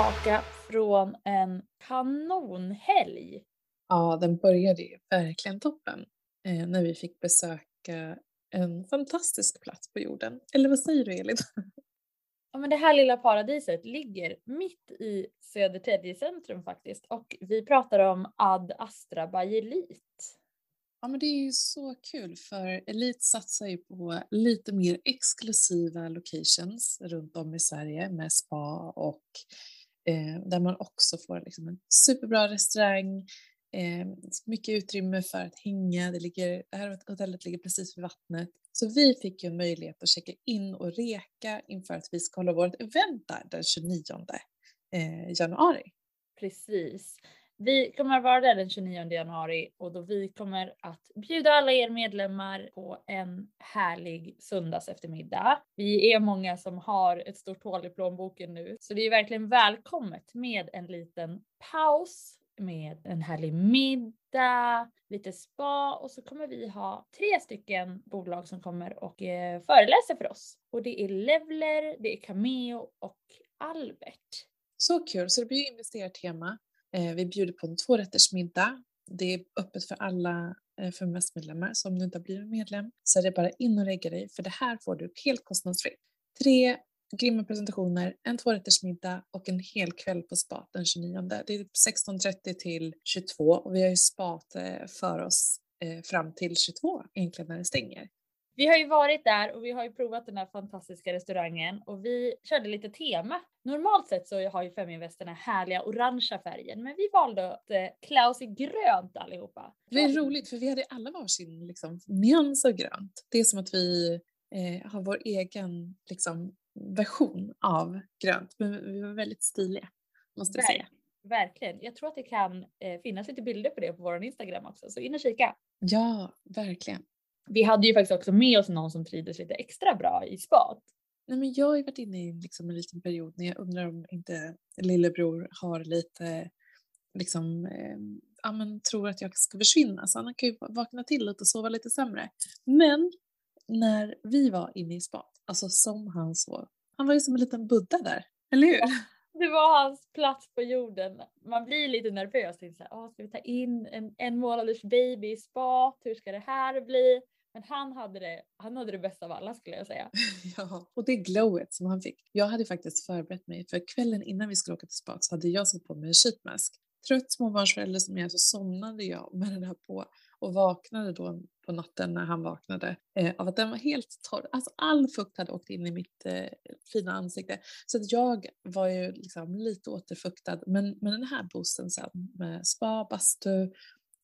tillbaka från en kanonhelg. Ja, den började ju verkligen toppen eh, när vi fick besöka en fantastisk plats på jorden. Eller vad säger du Elin? Ja, men det här lilla paradiset ligger mitt i Södertälje centrum faktiskt och vi pratar om Ad Astra by Elite. Ja, men det är ju så kul för Elite satsar ju på lite mer exklusiva locations runt om i Sverige med spa och eh, där man också får liksom en superbra restaurang, eh, mycket utrymme för att hänga. Det, ligger, det här hotellet ligger precis vid vattnet. Så vi fick ju en möjlighet att checka in och reka inför att vi ska hålla vårt event där den 29 eh, januari. Precis. Vi kommer att vara där den 29 januari och då vi kommer att bjuda alla er medlemmar på en härlig söndags eftermiddag. Vi är många som har ett stort hål i plånboken nu, så det är verkligen välkommet med en liten paus med en härlig middag, lite spa och så kommer vi ha tre stycken bolag som kommer och eh, föreläser för oss. Och det är Levler, det är Cameo och Albert. Så kul, så det blir investerartema Eh, vi bjuder på en tvårättersmiddag. Det är öppet för alla eh, för medlemmar så om du inte har blivit medlem så är det bara in och lägga dig för det här får du helt kostnadsfritt. Tre grymma presentationer, en tvårättersmiddag och en hel kväll på spat den 29. Det är 16.30 till 22 och vi har ju spat eh, för oss eh, fram till 22 egentligen när det stänger. Vi har ju varit där och vi har ju provat den här fantastiska restaurangen och vi körde lite tema. Normalt sett så har ju Feminvest den här härliga orangea färgen, men vi valde att eh, klä oss i grönt allihopa. Det är roligt för vi hade alla varsin liksom, nyans av grönt. Det är som att vi eh, har vår egen liksom, version av grönt, men vi var väldigt stiliga måste jag säga. Verkligen. Jag tror att det kan eh, finnas lite bilder på det på vår Instagram också, så in och kika. Ja, verkligen vi hade ju faktiskt också med oss någon som trivdes lite extra bra i spat. Nej, men jag har ju varit inne i liksom en liten period när jag undrar om inte lillebror har lite, liksom, eh, ja men tror att jag ska försvinna. Så han kan ju vakna till lite och sova lite sämre. Men när vi var inne i spat, alltså som han sov, han var ju som en liten Buddha där, eller hur? det var hans plats på jorden. Man blir lite nervös. Så här, ska vi ta in en, en månaders baby i spat? Hur ska det här bli? Men han hade, det, han hade det bästa av alla skulle jag säga. ja, och det glowet som han fick. Jag hade faktiskt förberett mig för kvällen innan vi skulle åka till spat så hade jag satt på mig en sheetmask. Trött småbarnsförälder som jag så somnade jag med den här på och vaknade då på natten när han vaknade eh, av att den var helt torr. Alltså all fukt hade åkt in i mitt eh, fina ansikte. Så att jag var ju liksom lite återfuktad. Men med den här boosten sen med spa, bastu,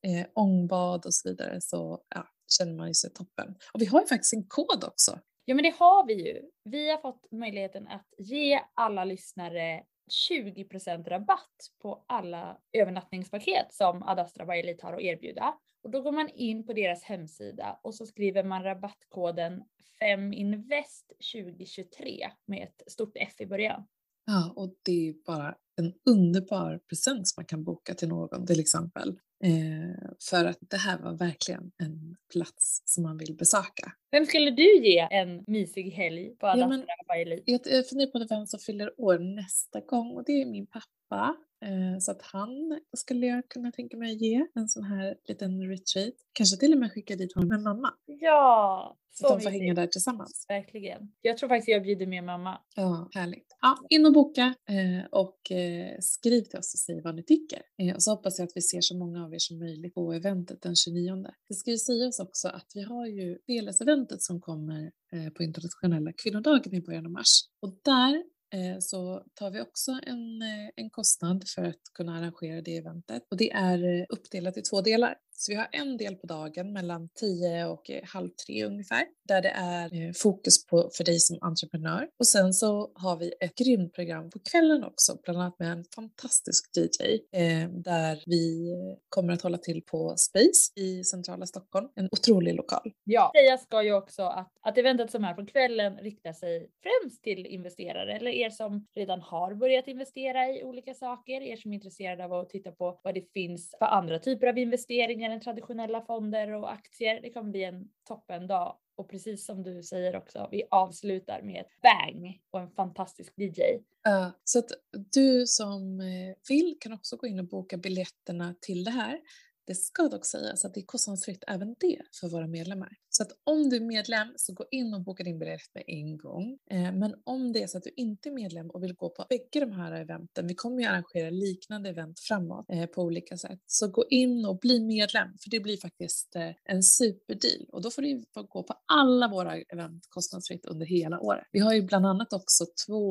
eh, ångbad och så vidare så ja, känner man ju sig toppen. Och vi har ju faktiskt en kod också. Ja men det har vi ju. Vi har fått möjligheten att ge alla lyssnare 20% rabatt på alla övernattningspaket som Adastra by Elite har att erbjuda. Och då går man in på deras hemsida och så skriver man rabattkoden 5invest2023 med ett stort F i början. Ja, och det är bara en underbar present som man kan boka till någon till exempel. Eh, för att det här var verkligen en plats som man vill besöka. Vem skulle du ge en mysig helg på Adastra ja, Jag funderar på vem som fyller år nästa gång och det är min pappa. Eh, så att han skulle jag kunna tänka mig att ge en sån här liten retreat. Kanske till och med skicka dit honom med mamma. Ja! Så, de får hänga där tillsammans. Verkligen. Jag tror faktiskt jag bjuder med mamma. Ja, härligt. Ja, in och boka eh, och eh, skriv till oss och säg vad ni tycker. Och så hoppas jag att vi ser så många av er som möjligt på eventet den 29. Det ska ju sägas också att vi har ju Feles-eventet som kommer på internationella kvinnodagen i början av mars. Och där Eh, så tar vi också en, eh, en kostnad för att kunna arrangera det eventet och det är eh, uppdelat i två delar. Så vi har en del på dagen mellan 10 och eh, halv tre ungefär där det är eh, fokus på för dig som entreprenör och sen så har vi ett grymt program på kvällen också, bland annat med en fantastisk DJ eh, där vi kommer att hålla till på Space i centrala Stockholm, en otrolig lokal. Ja, säga ska ju också att, att eventet som är på kvällen riktar sig främst till investerare eller er som redan har börjat investera i olika saker, er som är intresserade av att titta på vad det finns för andra typer av investeringar än traditionella fonder och aktier. Det kommer bli en toppen dag och precis som du säger också, vi avslutar med ett bang och en fantastisk DJ. Uh, så att du som eh, vill kan också gå in och boka biljetterna till det här. Det ska dock sägas att det är kostnadsfritt även det för våra medlemmar. Så att om du är medlem så gå in och boka din biljett med en gång. Eh, men om det är så att du inte är medlem och vill gå på bägge de här eventen, vi kommer ju arrangera liknande event framåt eh, på olika sätt, så gå in och bli medlem för det blir faktiskt eh, en superdeal och då får du gå på alla våra event kostnadsfritt under hela året. Vi har ju bland annat också två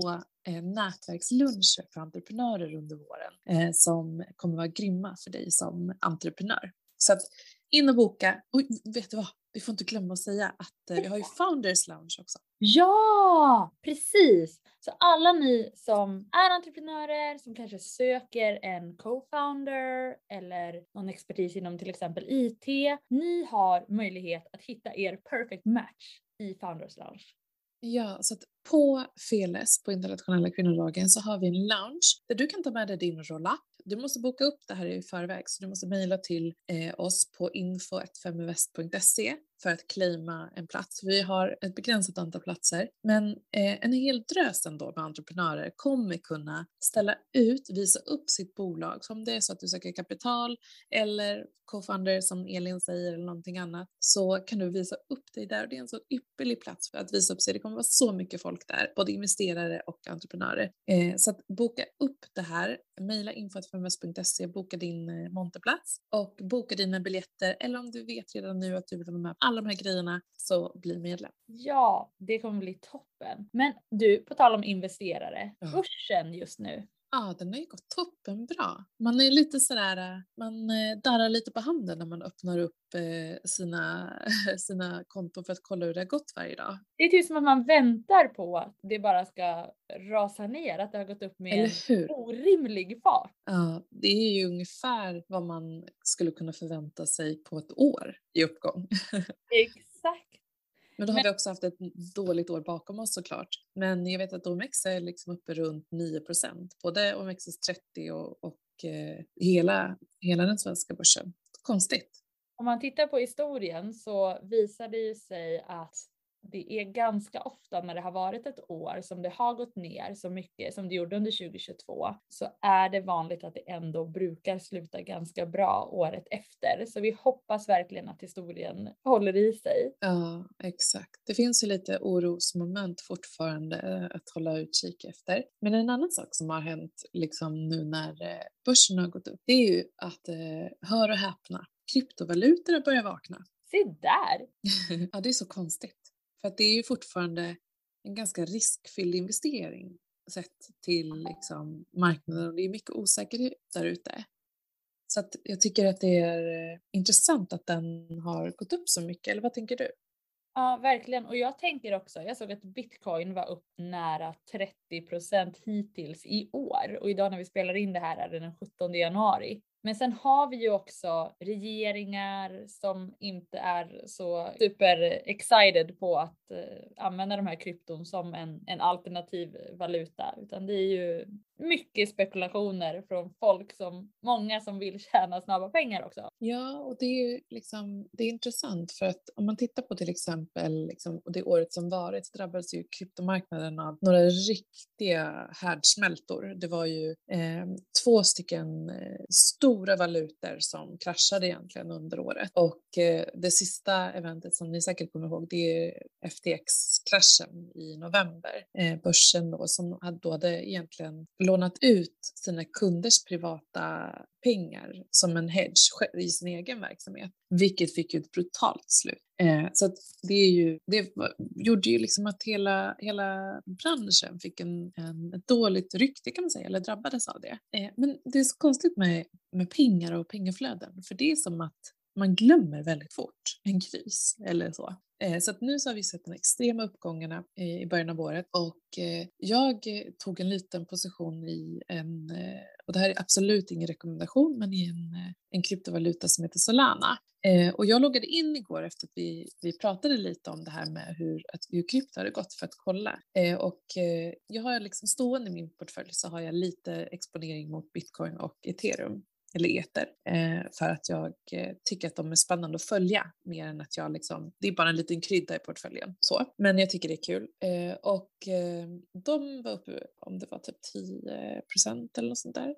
nätverksluncher för entreprenörer under våren som kommer vara grymma för dig som entreprenör. Så att in och boka. Och vet du vad? Vi får inte glömma att säga att eh, vi har ju Founders Lounge också. Ja, precis! Så alla ni som är entreprenörer, som kanske söker en co-founder eller någon expertis inom till exempel IT. Ni har möjlighet att hitta er perfect match i Founders Lounge. Ja, så att på Feles, på internationella kvinnodagen, så har vi en lounge där du kan ta med dig din roll-up. Du måste boka upp det här i förväg, så du måste mejla till eh, oss på info.femivest.se för att claima en plats. Vi har ett begränsat antal platser, men eh, en hel drös ändå med entreprenörer kommer kunna ställa ut, visa upp sitt bolag. Så om det är så att du söker kapital eller co-founder som Elin säger eller någonting annat så kan du visa upp dig där och det är en så ypperlig plats för att visa upp sig. Det kommer vara så mycket folk där, både investerare och entreprenörer. Eh, så att boka upp det här, mejla info.femvest.se, boka din eh, monterplats och boka dina biljetter eller om du vet redan nu att du vill vara med alla de här grejerna så bli medlem. Ja, det kommer bli toppen. Men du, på tal om investerare, börsen just nu, Ja, den har ju gått toppenbra. Man är lite sådär, man eh, darrar lite på handen när man öppnar upp eh, sina, sina konton för att kolla hur det har gått varje dag. Det är typ som att man väntar på att det bara ska rasa ner, att det har gått upp med en orimlig fart. Ja, det är ju ungefär vad man skulle kunna förvänta sig på ett år i uppgång. Exakt. Men då har Men... vi också haft ett dåligt år bakom oss såklart. Men jag vet att OMX är liksom uppe runt 9% både OMXS30 och, och eh, hela, hela den svenska börsen. Konstigt. Om man tittar på historien så visar det ju sig att det är ganska ofta när det har varit ett år som det har gått ner så mycket som det gjorde under 2022 så är det vanligt att det ändå brukar sluta ganska bra året efter. Så vi hoppas verkligen att historien håller i sig. Ja, exakt. Det finns ju lite orosmoment fortfarande eh, att hålla utkik efter. Men en annan sak som har hänt liksom nu när eh, börsen har gått upp, det är ju att, eh, hör och häpna, kryptovalutor har börjat vakna. Se där! ja, det är så konstigt. För att det är ju fortfarande en ganska riskfylld investering sett till liksom, marknaden och det är mycket osäkerhet där ute. Så att jag tycker att det är eh, intressant att den har gått upp så mycket, eller vad tänker du? Ja, verkligen. Och jag tänker också, jag såg att bitcoin var upp nära 30% hittills i år och idag när vi spelar in det här är det den 17 januari. Men sen har vi ju också regeringar som inte är så super excited på att eh, använda de här krypton som en, en alternativ valuta, utan det är ju mycket spekulationer från folk som många som vill tjäna snabba pengar också. Ja, och det är ju liksom, det är intressant för att om man tittar på till exempel liksom, det året som varit så drabbades ju kryptomarknaden av några riktiga härdsmältor. Det var ju eh, två stycken eh, stora valutor som kraschade egentligen under året och eh, det sista eventet som ni säkert kommer ihåg det är FTX-kraschen i november. Eh, börsen då som då hade egentligen lånat ut sina kunders privata pengar som en hedge i sin egen verksamhet, vilket fick ju ett brutalt slut. Eh, så det, är ju, det gjorde ju liksom att hela, hela branschen fick en, en, ett dåligt rykte kan man säga, eller drabbades av det. Eh, men det är så konstigt med, med pengar och pengaflöden, för det är som att man glömmer väldigt fort en kris eller så. Eh, så att nu så har vi sett de extrema uppgångarna eh, i början av året och eh, jag tog en liten position i en och det här är absolut ingen rekommendation, men i en, eh, en kryptovaluta som heter Solana. Eh, och jag loggade in igår efter att vi, vi pratade lite om det här med hur, att, hur krypto hade gått för att kolla. Eh, och eh, jag har liksom stående i min portfölj så har jag lite exponering mot bitcoin och ethereum eller eter eh, för att jag eh, tycker att de är spännande att följa mer än att jag liksom, det är bara en liten krydda i portföljen så. Men jag tycker det är kul eh, och de var uppe om det var typ 10 procent eller något sånt där.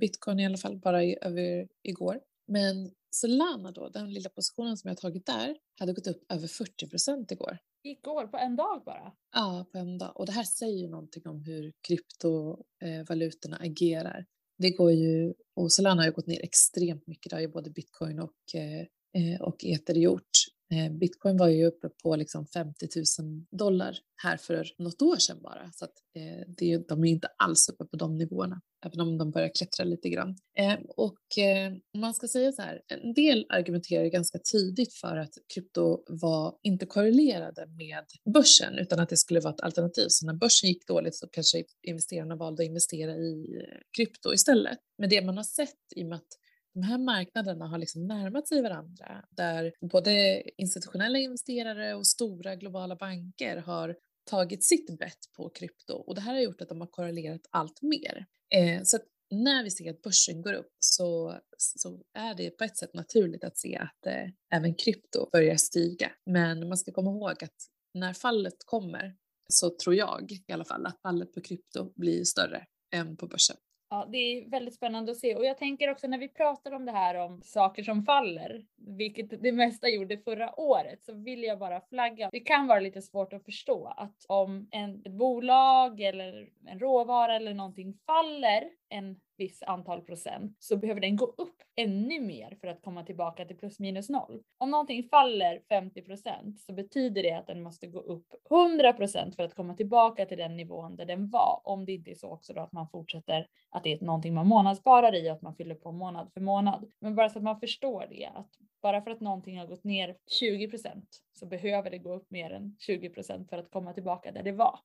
Bitcoin i alla fall bara i, över igår. Men Solana då, den lilla positionen som jag tagit där, hade gått upp över 40 procent igår. Igår, på en dag bara? Ja, på en dag. Och det här säger ju någonting om hur kryptovalutorna agerar det går ju, och Solana har ju gått ner extremt mycket, det har ju både bitcoin och, eh, eh och eter gjort. Eh, bitcoin var ju uppe på liksom 50 000 dollar här för något år sedan bara, så att eh, det, de är inte alls uppe på de nivåerna, även om de börjar klättra lite grann. Eh, och eh, man ska säga så här, en del argumenterar ganska tidigt för att krypto var inte korrelerade med börsen, utan att det skulle vara ett alternativ. Så när börsen gick dåligt så kanske investerarna valde att investera i eh, krypto istället. Men det man har sett i och med att de här marknaderna har liksom närmat sig varandra där både institutionella investerare och stora globala banker har tagit sitt bett på krypto och det här har gjort att de har korrelerat allt mer. Eh, så att när vi ser att börsen går upp så, så är det på ett sätt naturligt att se att eh, även krypto börjar stiga. Men man ska komma ihåg att när fallet kommer så tror jag i alla fall att fallet på krypto blir större än på börsen. Ja, det är väldigt spännande att se och jag tänker också när vi pratar om det här om saker som faller, vilket det mesta gjorde förra året, så vill jag bara flagga. Det kan vara lite svårt att förstå att om en, ett bolag eller en råvara eller någonting faller en viss antal procent så behöver den gå upp ännu mer för att komma tillbaka till plus minus noll. Om någonting faller 50 procent så betyder det att den måste gå upp 100 procent för att komma tillbaka till den nivån där den var. Om det inte är så också då att man fortsätter att det är någonting man månadssparar i och att man fyller på månad för månad. Men bara så att man förstår det att bara för att någonting har gått ner 20 procent så behöver det gå upp mer än 20 procent för att komma tillbaka där det var.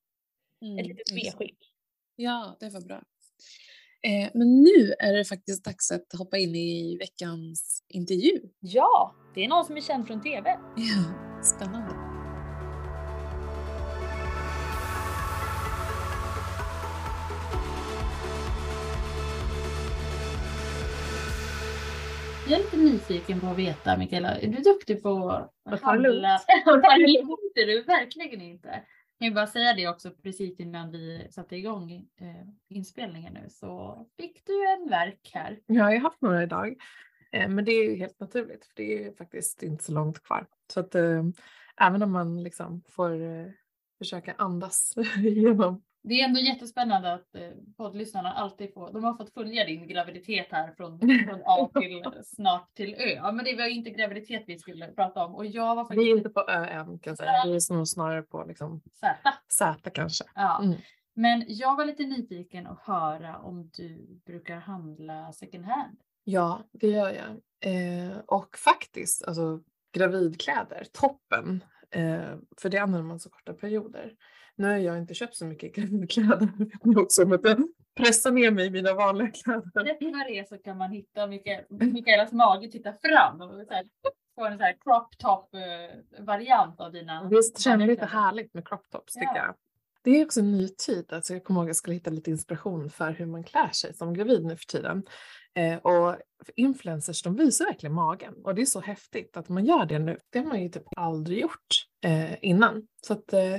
Mm, Ett litet medskick. Ja, det var bra. Eh, men nu är det faktiskt dags att hoppa in i veckans intervju. Ja, det är någon som är känd från TV. Ja, spännande. Jag är lite nyfiken på att veta, Mikaela, är du duktig på att handla? Ta det lugnt. är du verkligen inte. Jag kan bara säga det också precis innan vi satte igång eh, inspelningen nu så fick du en verk här. Ja, jag har haft några idag. Eh, men det är ju helt naturligt för det är ju faktiskt inte så långt kvar. Så att eh, även om man liksom får eh, försöka andas igenom det är ändå jättespännande att eh, poddlyssnarna alltid får, de har fått följa din graviditet här från, från A till snart till Ö. Ja, men det var inte graviditet vi skulle prata om och jag var faktiskt. Vi är inte på Ö än kan jag säga, vi är nog snarare på liksom Z. Z kanske. Ja. Mm. Men jag var lite nyfiken att höra om du brukar handla second hand. Ja, det gör jag. Eh, och faktiskt, alltså gravidkläder, toppen. Eh, för det använder man så korta perioder. Har jag inte köpt så mycket gravidkläder också, men jag pressar ner mig i mina vanliga kläder. Efter det så kan man hitta Mikaelas mage titta fram och så här, få en så här crop top eh, variant av dina. Visst känns det lite härligt med crop tops tycker ja. jag. Det är också en ny tid, alltså jag kommer ihåg att jag skulle hitta lite inspiration för hur man klär sig som gravid nu för tiden. Eh, och influencers de visar verkligen magen och det är så häftigt att man gör det nu. Det har man ju typ aldrig gjort eh, innan. Så att eh,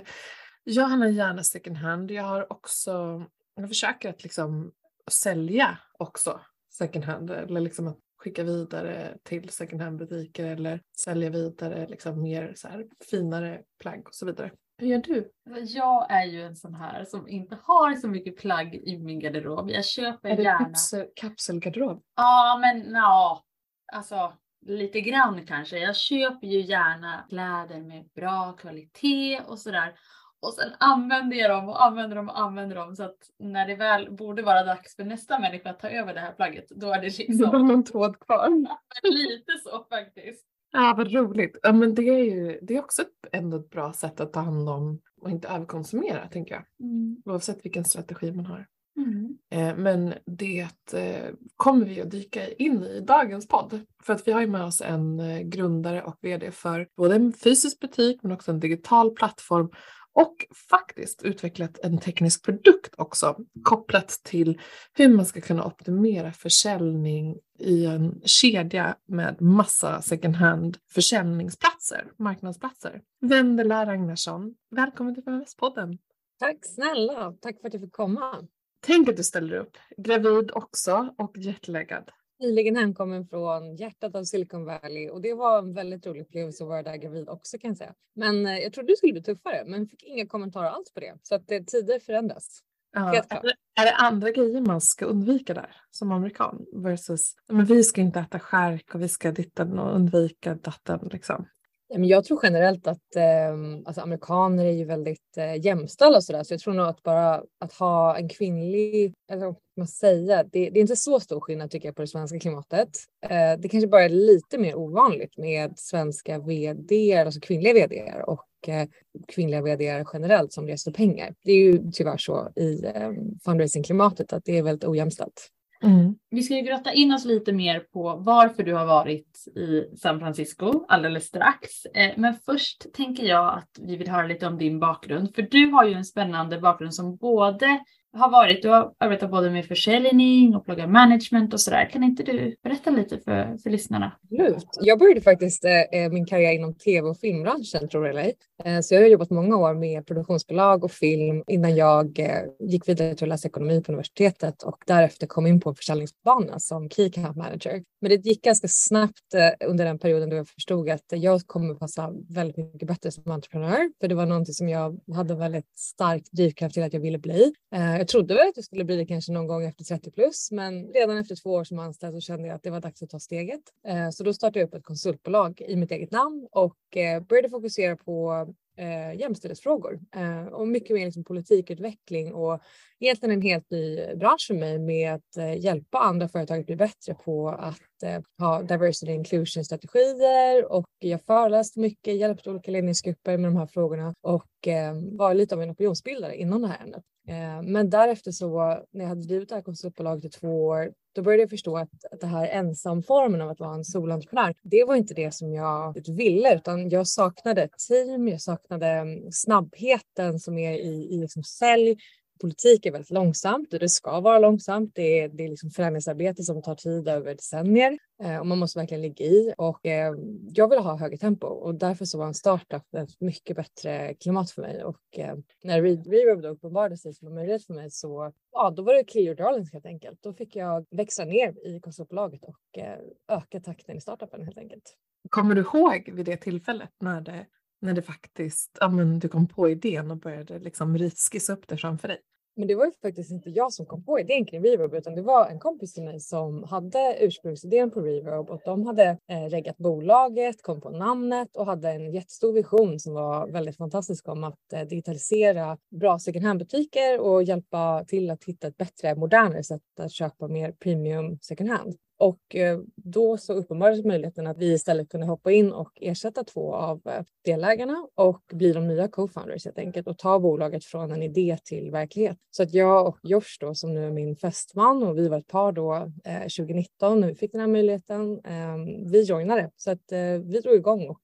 jag handlar gärna second hand. Jag har också, jag försöker att liksom sälja också second hand eller liksom att skicka vidare till second hand butiker eller sälja vidare liksom mer så här finare plagg och så vidare. Hur gör du? Jag är ju en sån här som inte har så mycket plagg i min garderob. Jag köper är det gärna. Kapsel, kapselgarderob? Ja, men ja, alltså lite grann kanske. Jag köper ju gärna kläder med bra kvalitet och sådär. Och sen använder jag dem och använder dem och använder dem så att när det väl borde vara dags för nästa människa att ta över det här plagget då är det liksom. Då någon tråd kvar. Lite så faktiskt. Ja vad roligt. Ja, men det är ju det är också ett, ändå ett bra sätt att ta hand om och inte överkonsumera tänker jag. Mm. Oavsett vilken strategi man har. Mm. Eh, men det eh, kommer vi att dyka in i dagens podd. För att vi har ju med oss en eh, grundare och VD för både en fysisk butik men också en digital plattform och faktiskt utvecklat en teknisk produkt också kopplat till hur man ska kunna optimera försäljning i en kedja med massa second hand försäljningsplatser, marknadsplatser. Vendela Ragnarsson, välkommen till FMS-podden. Tack snälla, tack för att jag fick komma. Tänk att du ställer upp, gravid också och jetlaggad. Nyligen hemkommen från hjärtat av Silicon Valley och det var en väldigt rolig upplevelse att vara där gravid också kan jag säga. Men eh, jag trodde det skulle bli tuffare men fick inga kommentarer alls på det. Så att eh, tider förändras. Ja, är, det, är det andra grejer man ska undvika där som amerikan versus men vi ska inte äta skärk och vi ska ditten och undvika datten liksom? Jag tror generellt att ehm, alltså amerikaner är ju väldigt eh, jämställda och sådär, så jag tror nog att bara att ha en kvinnlig, eller vad man säga, det, det, är inte så stor skillnad tycker jag på det svenska klimatet. Eh, det kanske bara är lite mer ovanligt med svenska vd, alltså kvinnliga vd och eh, kvinnliga vd generellt som reser pengar. Det är ju tyvärr så i ehm, fundraisingklimatet att det är väldigt ojämställt. Mm. Vi ska ju grotta in oss lite mer på varför du har varit i San Francisco alldeles strax. Eh, men först tänker jag att vi vill höra lite om din bakgrund, för du har ju en spännande bakgrund som både har varit, du har arbetat både med försäljning och bloggar management och sådär. Kan inte du berätta lite för, för lyssnarna? Absolut. Jag började faktiskt eh, eh min karriär inom tv och filmbranschen tror jag eller eh, Så jag har jobbat många år med produktionsbolag och film innan jag eh, gick vidare till att läsa ekonomi på universitetet och därefter kom in på en försäljningsbana som key account manager. Men det gick ganska snabbt eh, under den perioden då jag förstod att jag kommer passa väldigt mycket bättre som entreprenör, för det var någonting som jag hade väldigt stark drivkraft till att jag ville bli. Eh, jag trodde väl att jag skulle bli det kanske någon gång efter 30 plus, men redan efter två år som anställd så kände jag att det var dags att ta steget. Eh, så då startade jag upp ett konsultbolag i mitt eget namn och eh, började fokusera på eh, jämställdhetsfrågor eh, och mycket mer liksom politikutveckling och egentligen en helt ny bransch för mig med att eh, hjälpa andra företag att bli bättre på att eh, ha diversity inclusion strategier och jag föreläste mycket, hjälpte olika ledningsgrupper med de här frågorna och eh, var lite av en opinionsbildare inom det här ämnet. Eh, men därefter så när jag hade drivit det här konsultbolaget i två år då började jag förstå att, att det här ensamformen av att vara en solentreprenör, det var inte det som jag ville, utan jag saknade team, jag saknade mm, snabbheten som är i, i liksom sälj, politik är väldigt långsamt och det ska vara långsamt. Det är, det är liksom förändringsarbete som tar tid över decennier eh, och man måste verkligen ligga i. Och eh, jag vill ha högre tempo och därför så var en startup ett mycket bättre klimat för mig. Och eh, när Reverb då uppenbarade sig som en möjlighet för mig så ja, då var det clear darlings helt enkelt. Då fick jag växa ner i konsultbolaget och eh, öka takten i startupen helt enkelt. Kommer du ihåg vid det tillfället när det när det faktiskt, ja men du kom på idén och började liksom skissa upp det framför dig? Men det var ju faktiskt inte jag som kom på idén kring Reverb utan det var en kompis till mig som hade ursprungsidén på Reverb och de hade eh, reggat bolaget, kom på namnet och hade en jättestor vision som var väldigt fantastisk om att eh, digitalisera bra second hand-butiker och hjälpa till att hitta ett bättre, modernare sätt att köpa mer premium second hand. Och eh, då så uppenbarades möjligheten att vi istället kunde hoppa in och ersätta två av eh, delägarna och bli de nya co-founders helt enkelt och ta bolaget från en idé till verklighet. Så att jag och Josh då som nu är min fästman och vi var ett par då eh, 2019 när vi fick den här möjligheten. Eh, vi joinade så att vi drog igång och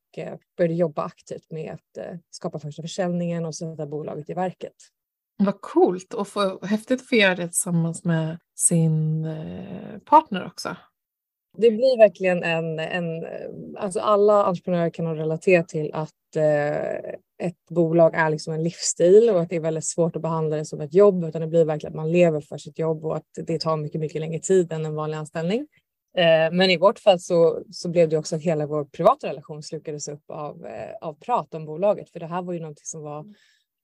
började jobba aktivt med att skapa första försäljningen och sätta bolaget i verket. Vad coolt och få, häftigt att få göra det tillsammans med sin eh, partner också. Det blir verkligen en, en alltså alla entreprenörer kan relatera till att eh, ett bolag är liksom en livsstil och att det är väldigt svårt att behandla det som ett jobb utan det blir verkligen att man lever för sitt jobb och att det tar mycket, mycket längre tid än en vanlig anställning. Eh, men i vårt fall så, så blev det också att hela vår privata relation slukades upp av, av prat om bolaget för det här var ju någonting som var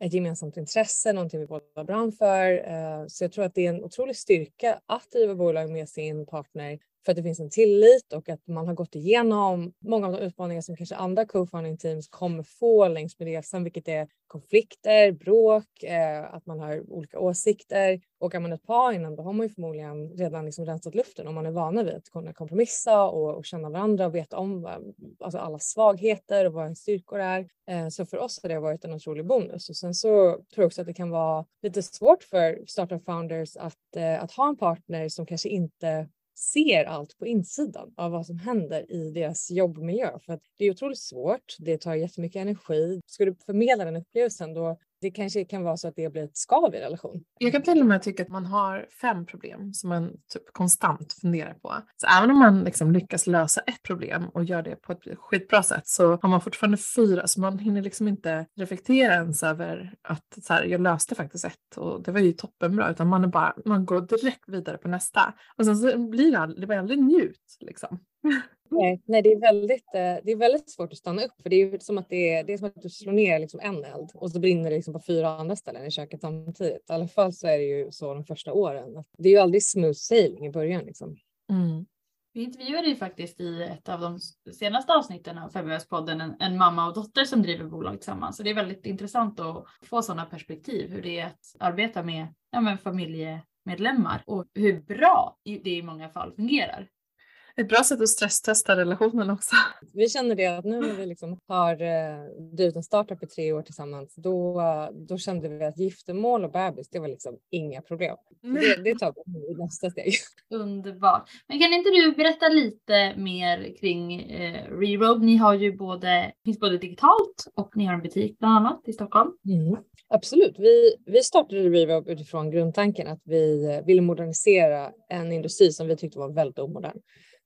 ett gemensamt intresse, någonting vi båda brann för. Eh, så jag tror att det är en otrolig styrka att driva bolag med sin partner för att det finns en tillit och att man har gått igenom många av de utmaningar som kanske andra co-founding teams kommer få längs med resan, vilket är konflikter, bråk, eh, att man har olika åsikter. Och är man ett par innan då har man ju förmodligen redan liksom rensat luften om man är vana vid att kunna kompromissa och, och känna varandra och veta om eh, alltså alla svagheter och vad ens styrkor är. Eh, så för oss har det varit en otrolig bonus. Och sen så tror jag också att det kan vara lite svårt för startup founders att, eh, att ha en partner som kanske inte ser allt på insidan av vad som händer i deras jobbmiljö. För att det är otroligt svårt, det tar jättemycket energi. Ska du förmedla den upplevelsen då det kanske kan vara så att det blir ett skav i relation. Jag kan till och med tycka att man har fem problem som man typ konstant funderar på. Så även om man liksom lyckas lösa ett problem och gör det på ett skitbra sätt så har man fortfarande fyra så man hinner liksom inte reflektera ens över att så här, jag löste faktiskt ett och det var ju toppenbra utan man är bara, man går direkt vidare på nästa och sen så blir det, aldrig, det blir aldrig njut liksom. Nej, nej det, är väldigt, eh, det är väldigt svårt att stanna upp för det är som att, det är, det är som att du slår ner liksom en eld och så brinner det liksom på fyra andra ställen i köket samtidigt. I alla fall så är det ju så de första åren. Det är ju aldrig smooth sailing i början. Liksom. Mm. Vi intervjuade ju faktiskt i ett av de senaste avsnitten av Februarspodden en, en mamma och dotter som driver bolag tillsammans. Så det är väldigt intressant att få sådana perspektiv hur det är att arbeta med ja, familjemedlemmar och hur bra det i många fall fungerar. Ett bra sätt att stresstesta relationen också. Vi känner det att nu när vi liksom har eh, drivit en startup i tre år tillsammans, då, då kände vi att giftermål och bebis, det var liksom inga problem. Det, det tar vi nästa steg. Underbart. Men kan inte du berätta lite mer kring eh, Rerobe? Ni har ju både, finns både digitalt och ni har en butik bland annat i Stockholm. Mm. Absolut. Vi, vi startade Rerobe utifrån grundtanken att vi eh, ville modernisera en industri som vi tyckte var väldigt omodern.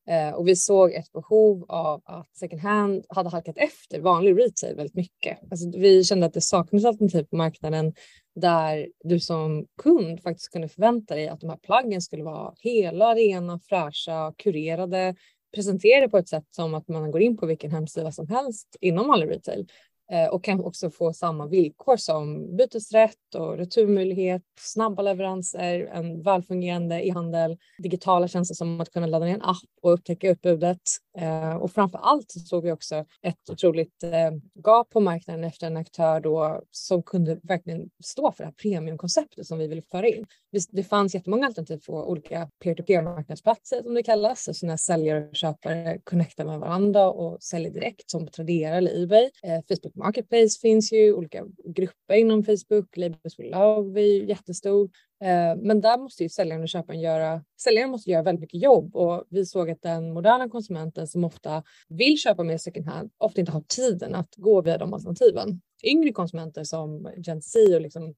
Eh, och vi såg ett behov av att second hand hade halkat efter vanlig retail väldigt mycket. Alltså vi kände att det saknades alternativ på marknaden där du som kund faktiskt kunde förvänta dig att de här plaggen skulle vara hela, rena, fräscha, kurerade, presenterade på ett sätt som att man går in på vilken hemsida som helst inom vanlig retail. Eh, och kan också få samma villkor som bytesrätt och returmöjlighet, snabba leveranser, en välfungerande e-handel, digitala tjänster som att kunna ladda ner en app och upptäcka utbudet. Eh, och framför allt såg vi också ett otroligt eh, gap på marknaden efter en aktör då som kunde verkligen stå för det här premiumkonceptet som vi ville föra in. Det fanns jättemånga alternativ på olika peer-to-peer marknadsplatser som det kallas, alltså när säljare och köpare connectar med varandra och säljer direkt som Tradera eller Ebay. Facebook Marketplace finns ju, olika grupper inom Facebook, Labels for Love är ju jättestor. Eh, men där måste ju säljaren och köparen göra, säljaren måste göra väldigt mycket jobb och vi såg att den moderna konsumenten som ofta vill köpa mer second hand ofta inte har tiden att gå via de alternativen. Yngre konsumenter som Gen Z och liksom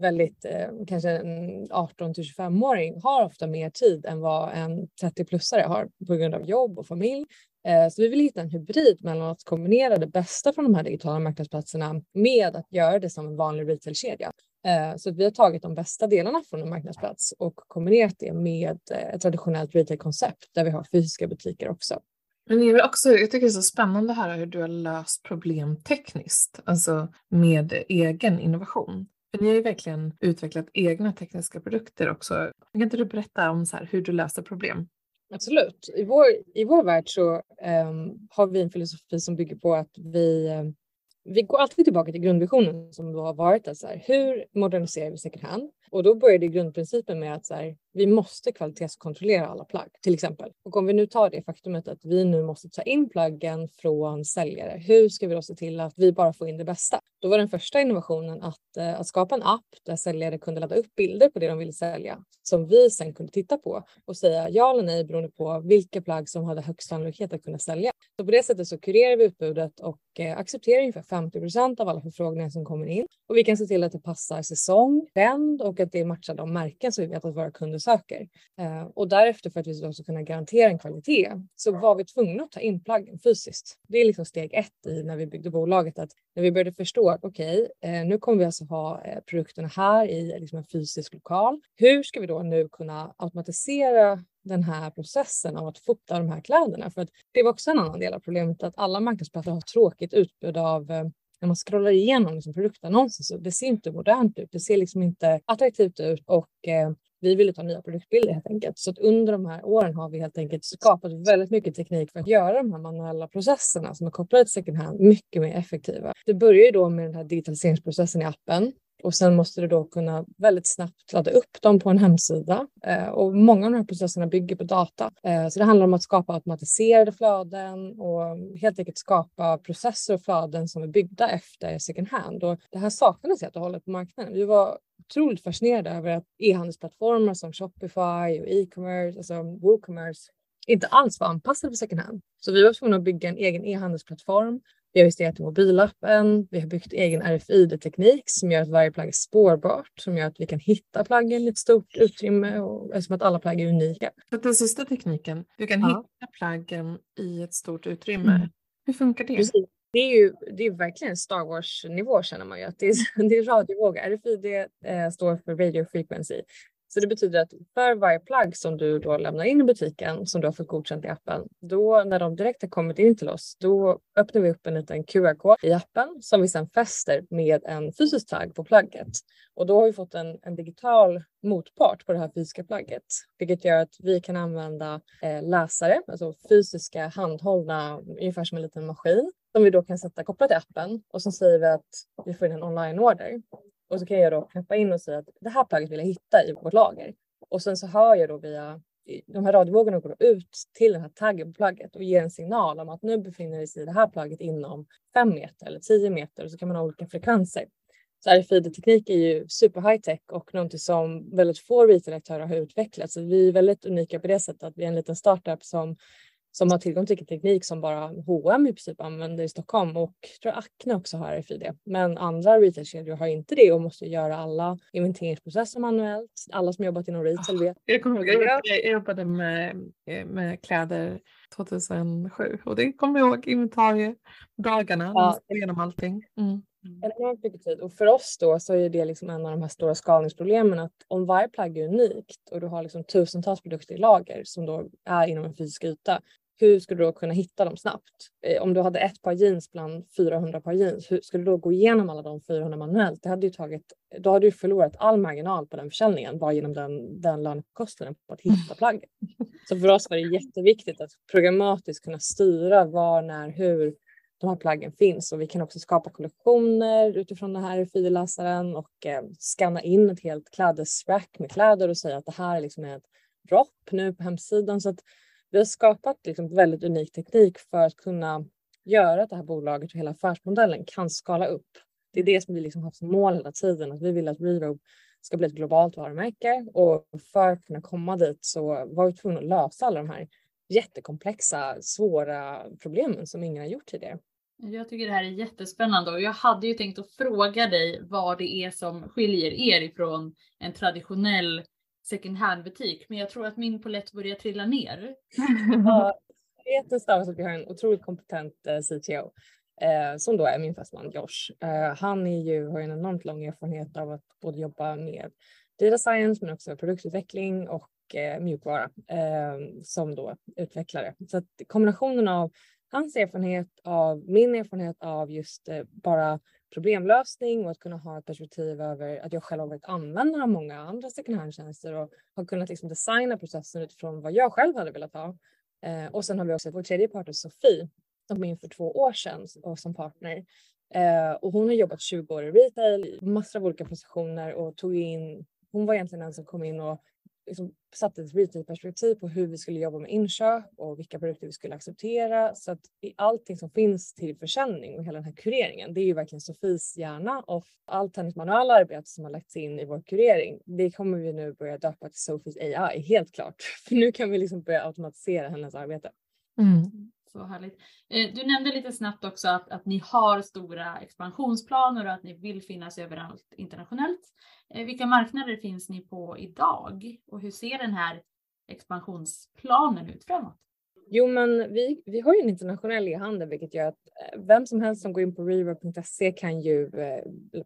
väldigt, eh, kanske en 18 till 25-åring har ofta mer tid än vad en 30-plussare har på grund av jobb och familj. Eh, så vi vill hitta en hybrid mellan att kombinera det bästa från de här digitala marknadsplatserna med att göra det som en vanlig retailkedja. Eh, så vi har tagit de bästa delarna från en marknadsplats och kombinerat det med eh, ett traditionellt retailkoncept där vi har fysiska butiker också. Men är också, jag tycker det är så spännande att höra hur du har löst problem tekniskt, alltså med egen innovation. För ni har ju verkligen utvecklat egna tekniska produkter också. Kan inte du berätta om så här, hur du löser problem? Absolut. I vår, i vår värld så um, har vi en filosofi som bygger på att vi, um, vi går alltid tillbaka till grundvisionen som då har varit Alltså här, hur moderniserar vi second hand? Och då började grundprincipen med att så här, vi måste kvalitetskontrollera alla plagg till exempel. Och om vi nu tar det faktumet att vi nu måste ta in plaggen från säljare, hur ska vi då se till att vi bara får in det bästa? Då var den första innovationen att, eh, att skapa en app där säljare kunde ladda upp bilder på det de ville sälja som vi sen kunde titta på och säga ja eller nej beroende på vilka plagg som hade högst sannolikhet att kunna sälja. Så på det sättet så kurerar vi utbudet och eh, accepterar ungefär 50 procent av alla förfrågningar som kommer in och vi kan se till att det passar säsong, trend och att det matchar de märken som vi vet att våra kunder söker. Eh, och därefter för att vi ska kunna garantera en kvalitet så var vi tvungna att ta in plaggen fysiskt. Det är liksom steg ett i när vi byggde bolaget att när vi började förstå att okej, okay, eh, nu kommer vi alltså ha eh, produkterna här i liksom en fysisk lokal. Hur ska vi då nu kunna automatisera den här processen av att fota de här kläderna? För att det var också en annan del av problemet att alla marknadsplatser har tråkigt utbud av eh, när man scrollar igenom liksom produktannonser så det ser inte modernt ut. Det ser liksom inte attraktivt ut och eh, vi ville ta nya produktbilder helt enkelt. Så att under de här åren har vi helt enkelt skapat väldigt mycket teknik för att göra de här manuella processerna som är kopplade till second hand mycket mer effektiva. Det börjar ju då med den här digitaliseringsprocessen i appen och sen måste du då kunna väldigt snabbt ladda upp dem på en hemsida. Eh, och många av de här processerna bygger på data. Eh, så det handlar om att skapa automatiserade flöden och helt enkelt skapa processer och flöden som är byggda efter second hand. Och det här saknades helt och hållet på marknaden. Vi var otroligt fascinerade över att e-handelsplattformar som Shopify och e-commerce, alltså WooCommerce, inte alls var anpassade för second hand. Så vi var tvungna att bygga en egen e-handelsplattform vi har investerat i mobilappen. Vi har byggt egen RFID-teknik som gör att varje plagg är spårbart, som gör att vi kan hitta plaggen i ett stort utrymme och eftersom att alla plagg är unika. Så den sista tekniken, du kan ja. hitta plaggen i ett stort utrymme. Mm. Hur funkar det? Precis. Det är ju det är verkligen Star Wars-nivå känner man ju att det är, det är radiovågor. RFID eh, står för radio frequency så det betyder att för varje plagg som du då lämnar in i butiken som du har fått godkänt i appen, då när de direkt har kommit in till oss, då öppnar vi upp en liten QR-kod i appen som vi sedan fäster med en fysisk tagg på plagget. Och då har vi fått en, en digital motpart på det här fysiska plagget, vilket gör att vi kan använda eh, läsare, alltså fysiska handhållna, ungefär som en liten maskin som vi då kan sätta kopplat till appen och så säger vi att vi får in en online-order och så kan jag då knappa in och säga att det här plagget vill jag hitta i vårt lager. Och sen så hör jag då via de här radiovågorna går ut till den här taggen på plagget och ger en signal om att nu befinner vi oss i det här plagget inom fem meter eller tio meter och så kan man ha olika frekvenser. Så RFID-teknik är ju super high tech och någonting som väldigt få retail-aktörer har utvecklat. Så vi är väldigt unika på det sättet att vi är en liten startup som som har tillgång till teknik som bara H&M i princip använder i Stockholm och jag tror Acne också har RFID. Men andra retailkedjor har inte det och måste göra alla inventeringsprocesser manuellt. Alla som jobbat inom retail vet. Jag kommer ihåg, jag, jobbade med, med kläder 2007 och det kommer jag ihåg inventariedagarna, ja. igenom allting. Mm. Enormt mycket tid och för oss då så är det liksom en av de här stora skalningsproblemen att om varje plagg är unikt och du har liksom tusentals produkter i lager som då är inom en fysisk yta hur skulle du då kunna hitta dem snabbt? Eh, om du hade ett par jeans bland 400 par jeans, hur skulle du då gå igenom alla de 400 manuellt? Det hade ju tagit, då hade du förlorat all marginal på den försäljningen bara genom den, den lönekostnaden på att hitta plagget. Så för oss var det jätteviktigt att programmatiskt kunna styra var, när, hur de här plaggen finns och vi kan också skapa kollektioner utifrån den här RFID-läsaren och eh, scanna in ett helt klädesrack med kläder och säga att det här är liksom ett dropp nu på hemsidan. Så att vi har skapat liksom väldigt unik teknik för att kunna göra att det här bolaget och hela affärsmodellen kan skala upp. Det är det som vi liksom haft som mål hela tiden, att vi vill att Rerobe ska bli ett globalt varumärke och för att kunna komma dit så var vi tvungna att lösa alla de här jättekomplexa, svåra problemen som ingen har gjort tidigare. Jag tycker det här är jättespännande och jag hade ju tänkt att fråga dig vad det är som skiljer er ifrån en traditionell second hand butik, men jag tror att min polett börjar trilla ner. ja, det stavas att vi har en otroligt kompetent eh, CTO eh, som då är min fästman Josh. Eh, han är ju, har en enormt lång erfarenhet av att både jobba med data science men också produktutveckling och eh, mjukvara eh, som då utvecklare. Så att kombinationen av hans erfarenhet av min erfarenhet av just eh, bara problemlösning och att kunna ha ett perspektiv över att jag själv har varit användare av många andra second hand-tjänster och har kunnat liksom designa processen utifrån vad jag själv hade velat ha. Eh, och sen har vi också vår tredje partner Sofie som kom in för två år sedan och som partner. Eh, och hon har jobbat 20 år i retail, massor av olika positioner och tog in hon var egentligen den som kom in och liksom satte ett retailperspektiv på hur vi skulle jobba med inköp och vilka produkter vi skulle acceptera. Så att i allting som finns till försäljning och hela den här kureringen, det är ju verkligen Sofies hjärna och allt hennes manuella arbete som har lagts in i vår kurering, det kommer vi nu börja döpa till Sofies AI, helt klart. För nu kan vi liksom börja automatisera hennes arbete. Mm. Så härligt. Eh, du nämnde lite snabbt också att, att ni har stora expansionsplaner och att ni vill finnas överallt internationellt. Eh, vilka marknader finns ni på idag och hur ser den här expansionsplanen ut framåt? Jo, men vi, vi har ju en internationell e-handel, vilket gör att eh, vem som helst som går in på reverb.se kan ju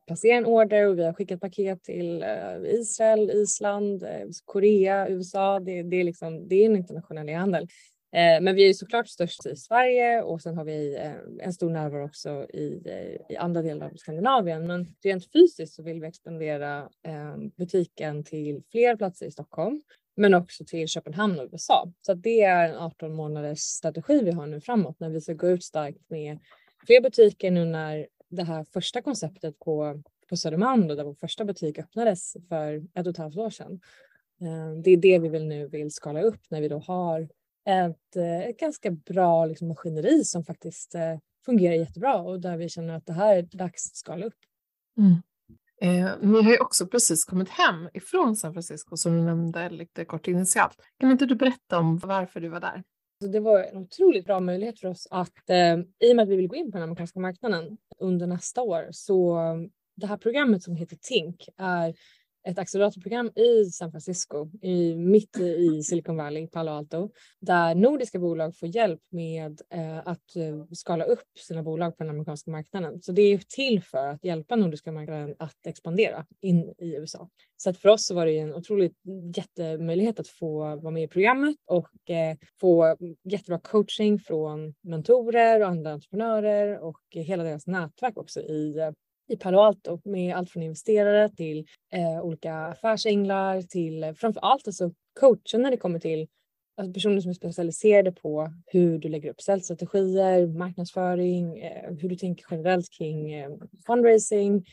placera en order och vi har skickat paket till Israel, Island, Korea, USA. Det, det, är liksom, det är en internationell e-handel. Eh, men vi är såklart störst i Sverige och sen har vi eh, en stor närvaro också i, eh, i andra delar av Skandinavien. Men rent fysiskt så vill vi expandera butiken till fler platser i Stockholm men också till Köpenhamn och USA. Så det är en 18 månaders strategi vi har nu framåt när vi ska gå ut starkt med fler butiker nu när det här första konceptet på, på Södermalm då, där vår första butik öppnades för ett och ett halvt år sedan. Det är det vi vill nu vill skala upp när vi då har ett, eh, ett ganska bra liksom, maskineri som faktiskt eh, fungerar jättebra och där vi känner att det här är dags att skala upp. Mm. Eh, ni har ju också precis kommit hem ifrån San Francisco som du nämnde lite kort initialt. Kan inte du berätta om varför du var där? Det var en otroligt bra möjlighet för oss att eh, i och med att vi vill gå in på den amerikanska marknaden under nästa år så det här programmet som heter TINK är ett acceleratorprogram i San Francisco, i, mitt i Silicon Valley, Palo Alto, där nordiska bolag får hjälp med eh, att eh, skala upp sina bolag på den amerikanska marknaden. Så det är till för att hjälpa nordiska marknaden att expandera in i USA. Så att för oss så var det en otroligt jättemöjlighet att få vara med i programmet och eh, få jättebra coaching från mentorer och andra entreprenörer och hela deras nätverk också i eh, i Palo Alto med allt från investerare till eh, olika affärsänglar till eh, framför allt alltså coacher när det kommer till alltså personer som är specialiserade på hur du lägger upp säljstrategier, marknadsföring, eh, hur du tänker generellt kring eh, fundraising.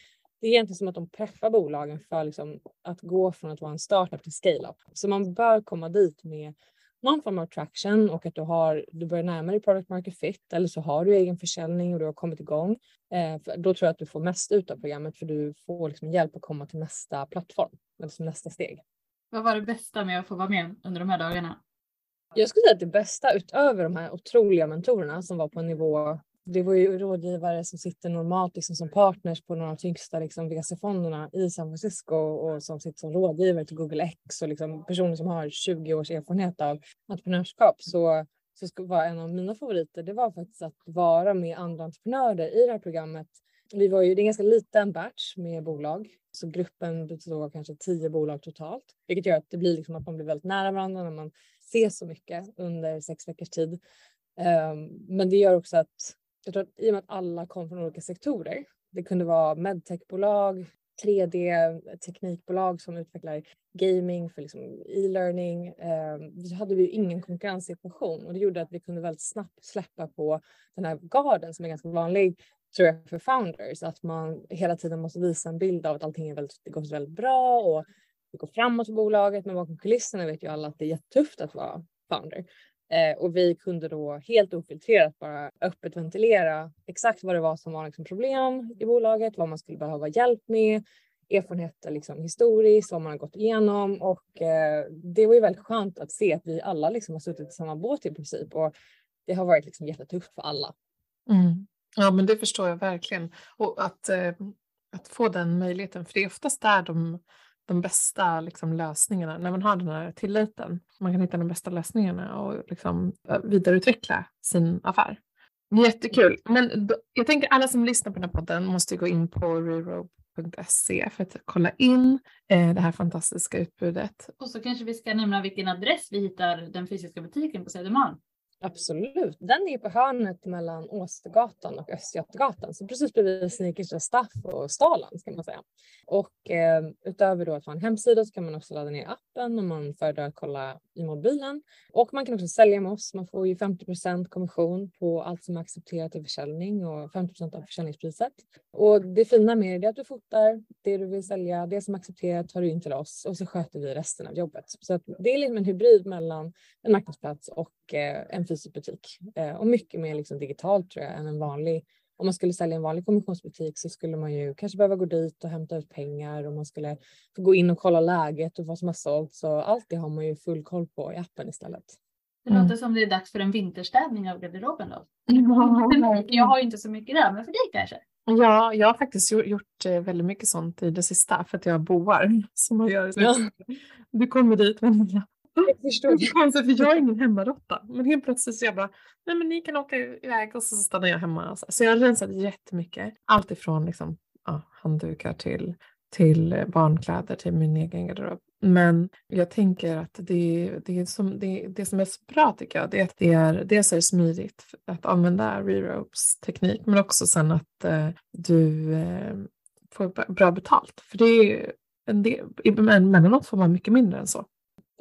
Det är egentligen som att de preppar bolagen för liksom, att gå från att vara en startup till scale-up. Så man bör komma dit med någon form av traction och att du, har, du börjar närma dig product market fit eller så har du egen försäljning och du har kommit igång. Eh, då tror jag att du får mest ut av programmet för du får liksom hjälp att komma till nästa plattform, alltså nästa steg. Vad var det bästa med att få vara med under de här dagarna? Jag skulle säga att det bästa utöver de här otroliga mentorerna som var på en nivå det var ju rådgivare som sitter normalt liksom som partners på några av de tyngsta liksom, VC-fonderna i San Francisco och som sitter som rådgivare till Google X och liksom personer som har 20 års erfarenhet av entreprenörskap. Så, så ska vara en av mina favoriter. Det var faktiskt att vara med andra entreprenörer i det här programmet. Vi var ju, det är en ganska liten batch med bolag, så gruppen består av kanske tio bolag totalt, vilket gör att det blir liksom att man blir väldigt nära varandra när man ses så mycket under sex veckors tid. Um, men det gör också att jag tror att i och med att alla kom från olika sektorer, det kunde vara medtechbolag, 3D-teknikbolag som utvecklar gaming för liksom e-learning. Eh, så hade vi ingen konkurrenssituation och det gjorde att vi kunde väldigt snabbt släppa på den här garden som är ganska vanlig tror jag för founders, att man hela tiden måste visa en bild av att allting är väldigt, det går väldigt bra och det går framåt för bolaget. Men bakom kulisserna vet ju alla att det är jättetufft att vara founder. Eh, och vi kunde då helt ofiltrerat bara öppet ventilera exakt vad det var som var liksom problem i bolaget, vad man skulle behöva hjälp med, erfarenheter liksom historiskt, vad man har gått igenom och eh, det var ju väldigt skönt att se att vi alla liksom har suttit i samma båt i princip och det har varit liksom jättetufft för alla. Mm. Ja, men det förstår jag verkligen och att, eh, att få den möjligheten, för det är oftast där de de bästa liksom, lösningarna, när man har den här tilliten, man kan hitta de bästa lösningarna och liksom, vidareutveckla sin affär. Jättekul. Men då, jag tänker alla som lyssnar på den här podden måste gå in på rerope.se för att kolla in eh, det här fantastiska utbudet. Och så kanske vi ska nämna vilken adress vi hittar den fysiska butiken på Södermalm. Absolut. Den är på hörnet mellan Åstergatan och Östgötagatan, så precis bredvid Sneakers Staff och Stalan kan man säga. Och eh, utöver då att ha en hemsida så kan man också ladda ner appen om man föredrar att kolla i mobilen. Och man kan också sälja med oss. Man får ju 50% kommission på allt som är accepterat i försäljning och 50% av försäljningspriset. Och det fina med det är att du fotar det du vill sälja, det som är accepterat tar du in till oss och så sköter vi resten av jobbet. Så att det är liksom en hybrid mellan en marknadsplats och eh, en fysisk butik eh, och mycket mer liksom digitalt tror jag än en vanlig om man skulle sälja en vanlig kommissionsbutik så skulle man ju kanske behöva gå dit och hämta ut pengar och man skulle få gå in och kolla läget och vad som har sålt. Så allt det har man ju full koll på i appen istället. Det låter mm. som det är dags för en vinterstädning av garderoben då. Jag har ju inte så mycket där, men för dig kanske? Ja, jag har faktiskt gjort eh, väldigt mycket sånt i det sista för att jag boar som man gör. Ja. Du kommer dit Vendela. Jag förstår. Det är konstigt för jag är ingen hemmarotta. Men helt plötsligt så jag bara, nej men ni kan åka iväg och så stannar jag hemma. Så jag har rensat jättemycket. Allt ifrån liksom, ja, handdukar till, till barnkläder till min egen garderob. Men jag tänker att det, det, som, det, det som är så bra tycker jag, det är att det är, dels är det smidigt att använda re-ropes teknik men också sen att eh, du eh, får bra betalt. För det är en del, emellanåt får man mycket mindre än så.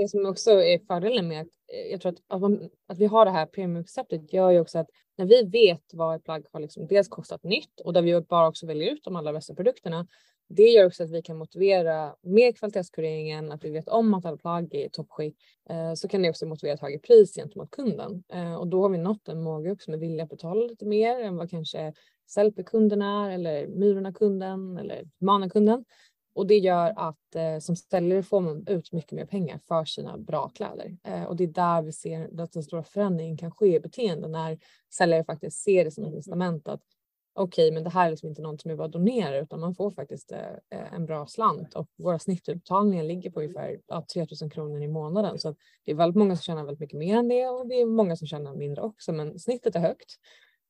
Det som också är fördelen med att eh, jag tror att, att, man, att vi har det här premiumkonceptet gör ju också att när vi vet vad ett plagg har liksom dels kostat nytt och där vi bara också väljer ut de allra bästa produkterna det gör också att vi kan motivera med kvalitetskureringen, att vi vet om att alla plagg är i toppskick. Eh, så kan det också motivera ett högre pris gentemot kunden. Eh, och då har vi nått en målgrupp som är villig att betala lite mer än vad kanske Sellpy-kunden är eller Myrorna-kunden eller Mana-kunden. Och det gör att eh, som säljare får man ut mycket mer pengar för sina bra kläder. Eh, och det är där vi ser att den stora förändringen kan ske i beteende när säljare faktiskt ser det som ett incitament att okej, okay, men det här är liksom inte något som jag bara donerar utan man får faktiskt eh, eh, en bra slant och våra snittutbetalningar ligger på ungefär ja, 3000 kronor i månaden. Så det är väldigt många som tjänar väldigt mycket mer än det och det är många som tjänar mindre också, men snittet är högt.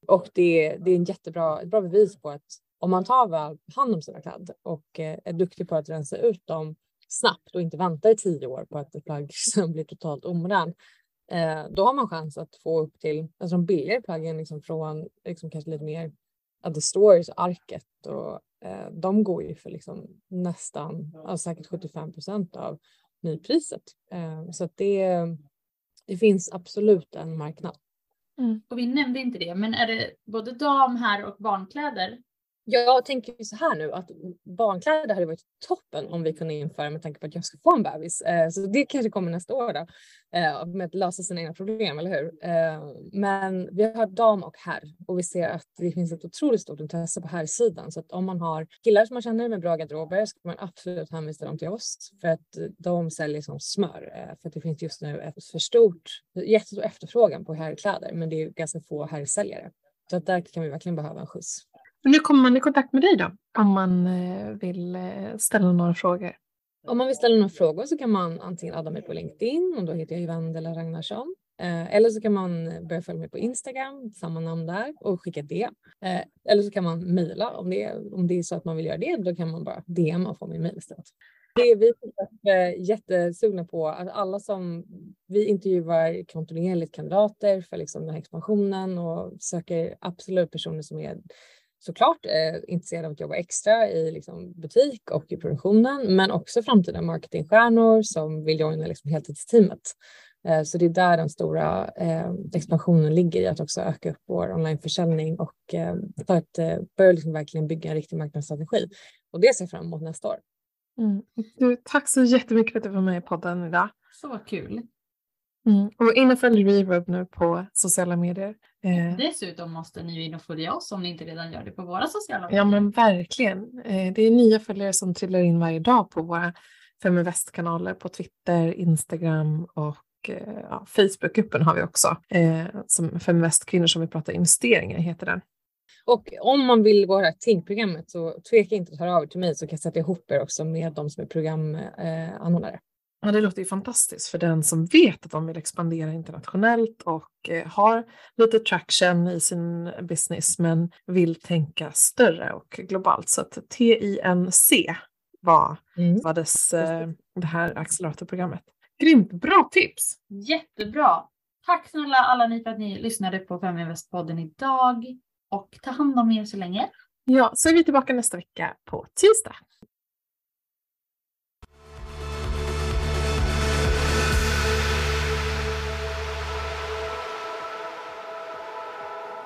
Och det, det är en jättebra, ett bra bevis på att om man tar väl hand om sina kläder och eh, är duktig på att rensa ut dem snabbt och inte väntar i tio år på att ett plagg blir totalt omodern, eh, då har man chans att få upp till alltså de billigare plaggen liksom från liksom kanske lite mer The Stories arket och eh, de går ju för liksom nästan, alltså säkert 75 procent av nypriset. Eh, så att det, det finns absolut en marknad. Mm. Och vi nämnde inte det, men är det både dam, herr och barnkläder jag tänker så här nu att barnkläder hade varit toppen om vi kunde införa med tanke på att jag ska få en bebis. Eh, så det kanske kommer nästa år då eh, med att lösa sina egna problem, eller hur? Eh, men vi har dam och herr och vi ser att det finns ett otroligt stort intresse på herrsidan så att om man har killar som man känner med bra garderober så man absolut hänvisa dem till oss för att de säljer som smör för att det finns just nu ett för stort, jättestor efterfrågan på herrkläder men det är ganska få herrsäljare. Så att där kan vi verkligen behöva en skjuts. Men hur kommer man i kontakt med dig då? Om man eh, vill eh, ställa några frågor? Om man vill ställa några frågor så kan man antingen adda mig på LinkedIn och då heter jag Vendela Ragnarsson. Eh, eller så kan man börja följa mig på Instagram, samma namn där och skicka det. Eller så kan man mejla om det, om det är så att man vill göra det. Då kan man bara DM och få min mejl istället. Det är vi är jättesugna på att alla som vi intervjuar kontinuerligt kandidater för liksom den här expansionen och söker absolut personer som är såklart eh, intresserad av att jobba extra i liksom, butik och i produktionen, men också framtida marketingstjärnor som vill joina liksom, heltidsteamet. Eh, så det är där den stora eh, expansionen ligger i att också öka upp vår onlineförsäljning och eh, för att eh, börja liksom verkligen bygga en riktig marknadsstrategi. Och det ser jag fram emot nästa år. Mm. Du, tack så jättemycket för att du var med i podden idag. Så kul. Mm. Och in och följ Reverb nu på sociala medier. Eh. Dessutom måste ni in och följa oss om ni inte redan gör det på våra sociala medier. Ja men verkligen. Eh, det är nya följare som trillar in varje dag på våra Feminvest-kanaler på Twitter, Instagram och eh, ja, Facebookgruppen har vi också. Eh, som Feminvest kvinnor som vill prata investeringar heter den. Och om man vill gå det här Think-programmet så tveka inte att höra av er till mig så kan jag sätta ihop er också med de som är programanordnare. Ja, det låter ju fantastiskt för den som vet att de vill expandera internationellt och eh, har lite traction i sin business men vill tänka större och globalt. Så att TINC var, mm. var dess, eh, det här acceleratorprogrammet. Grymt, bra tips! Jättebra! Tack snälla alla ni för att ni lyssnade på Feminvest-podden idag och ta hand om er så länge. Ja, så är vi tillbaka nästa vecka på tisdag.